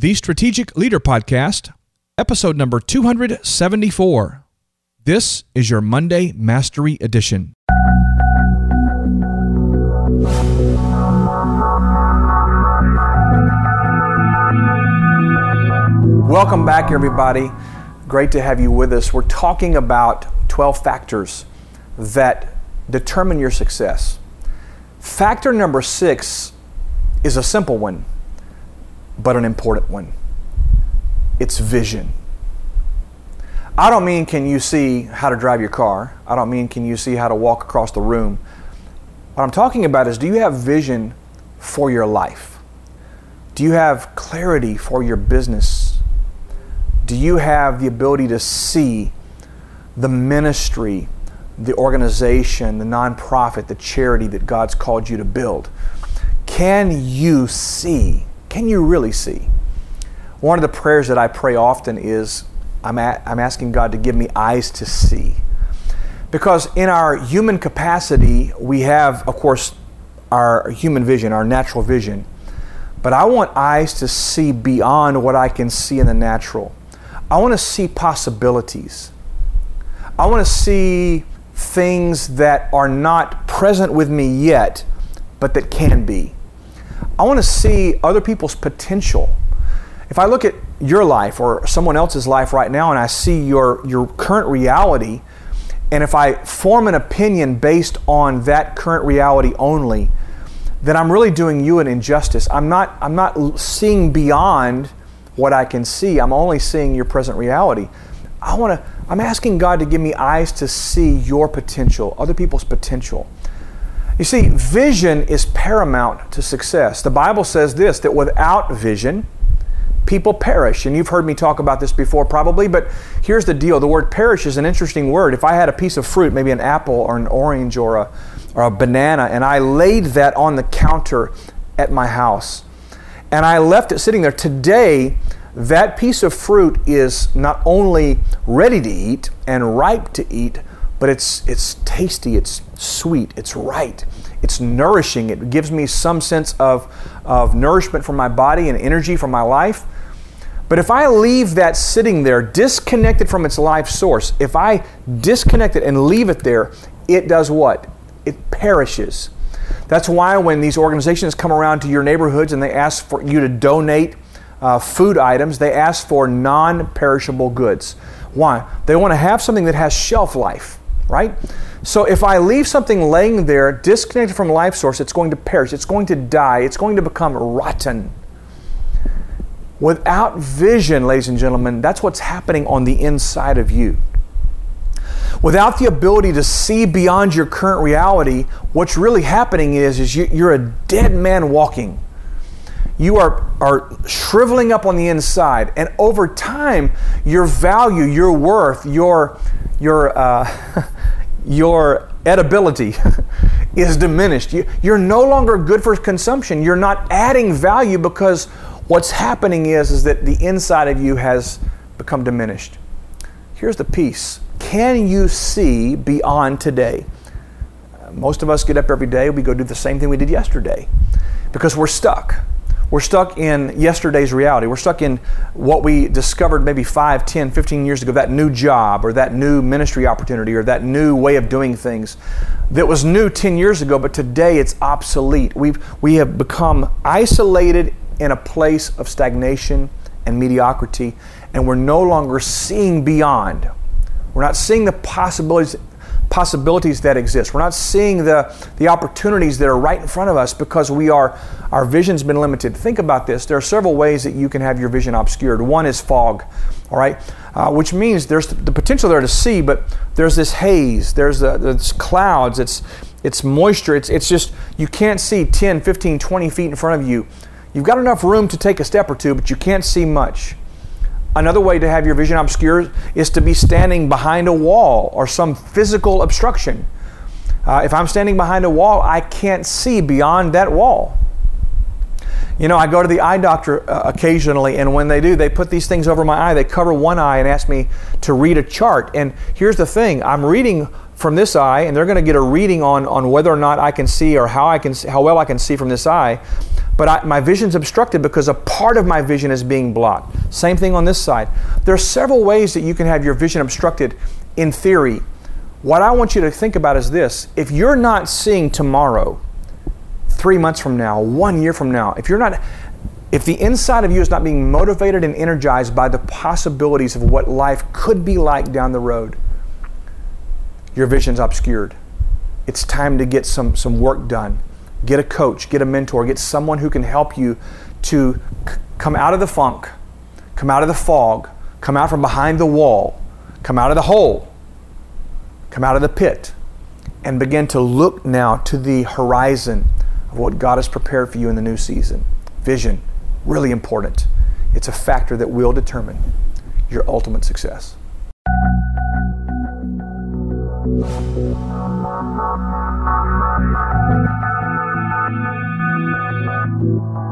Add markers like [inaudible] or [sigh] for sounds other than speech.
The Strategic Leader Podcast, episode number 274. This is your Monday Mastery Edition. Welcome back, everybody. Great to have you with us. We're talking about 12 factors that determine your success. Factor number six is a simple one, but an important one it's vision. I don't mean can you see how to drive your car, I don't mean can you see how to walk across the room. What I'm talking about is do you have vision for your life? Do you have clarity for your business? Do you have the ability to see the ministry, the organization, the nonprofit, the charity that God's called you to build? Can you see? Can you really see? One of the prayers that I pray often is I'm, I'm asking God to give me eyes to see. Because in our human capacity, we have, of course, our human vision, our natural vision. But I want eyes to see beyond what I can see in the natural. I want to see possibilities. I want to see things that are not present with me yet, but that can be. I want to see other people's potential. If I look at your life or someone else's life right now and I see your, your current reality, and if I form an opinion based on that current reality only, then I'm really doing you an injustice. I'm not, I'm not seeing beyond what I can see. I'm only seeing your present reality. I want to I'm asking God to give me eyes to see your potential, other people's potential. You see, vision is paramount to success. The Bible says this that without vision, people perish. And you've heard me talk about this before probably, but here's the deal. The word perish is an interesting word. If I had a piece of fruit, maybe an apple or an orange or a, or a banana, and I laid that on the counter at my house, and I left it sitting there, today, that piece of fruit is not only ready to eat and ripe to eat, but it's, it's tasty, it's sweet, it's right, it's nourishing. It gives me some sense of, of nourishment for my body and energy for my life. But if I leave that sitting there disconnected from its life source, if I disconnect it and leave it there, it does what? It perishes. That's why when these organizations come around to your neighborhoods and they ask for you to donate uh, food items, they ask for non perishable goods. Why? They want to have something that has shelf life, right? So if I leave something laying there disconnected from life source, it's going to perish, it's going to die, it's going to become rotten. Without vision, ladies and gentlemen, that's what's happening on the inside of you. Without the ability to see beyond your current reality, what's really happening is, is you, you're a dead man walking. You are, are shriveling up on the inside, and over time, your value, your worth, your, your, uh, [laughs] your edibility [laughs] is diminished. You, you're no longer good for consumption. You're not adding value because What's happening is, is that the inside of you has become diminished. Here's the piece Can you see beyond today? most of us get up every day, we go do the same thing we did yesterday because we're stuck. We're stuck in yesterday's reality. We're stuck in what we discovered maybe 5, 10, 15 years ago that new job or that new ministry opportunity or that new way of doing things that was new 10 years ago, but today it's obsolete. We've, we have become isolated in a place of stagnation and mediocrity, and we're no longer seeing beyond. We're not seeing the possibilities possibilities that exist. We're not seeing the, the opportunities that are right in front of us because we are our vision's been limited. Think about this. There are several ways that you can have your vision obscured. One is fog, all right, uh, which means there's the potential there to see, but there's this haze, there's the, there's clouds, it's it's moisture, it's it's just you can't see 10, 15, 20 feet in front of you. You've got enough room to take a step or two, but you can't see much. Another way to have your vision obscured is to be standing behind a wall or some physical obstruction. Uh, if I'm standing behind a wall, I can't see beyond that wall. You know, I go to the eye doctor uh, occasionally, and when they do, they put these things over my eye. They cover one eye and ask me to read a chart. And here's the thing I'm reading from this eye, and they're going to get a reading on, on whether or not I can see or how, I can how well I can see from this eye. But I, my vision's obstructed because a part of my vision is being blocked. Same thing on this side. There are several ways that you can have your vision obstructed in theory. What I want you to think about is this if you're not seeing tomorrow, three months from now, one year from now, if you're not, if the inside of you is not being motivated and energized by the possibilities of what life could be like down the road, your vision's obscured. It's time to get some, some work done. Get a coach, get a mentor, get someone who can help you to c- come out of the funk, come out of the fog, come out from behind the wall, come out of the hole, come out of the pit, and begin to look now to the horizon of what God has prepared for you in the new season. Vision, really important. It's a factor that will determine your ultimate success. Thank you. Thank you.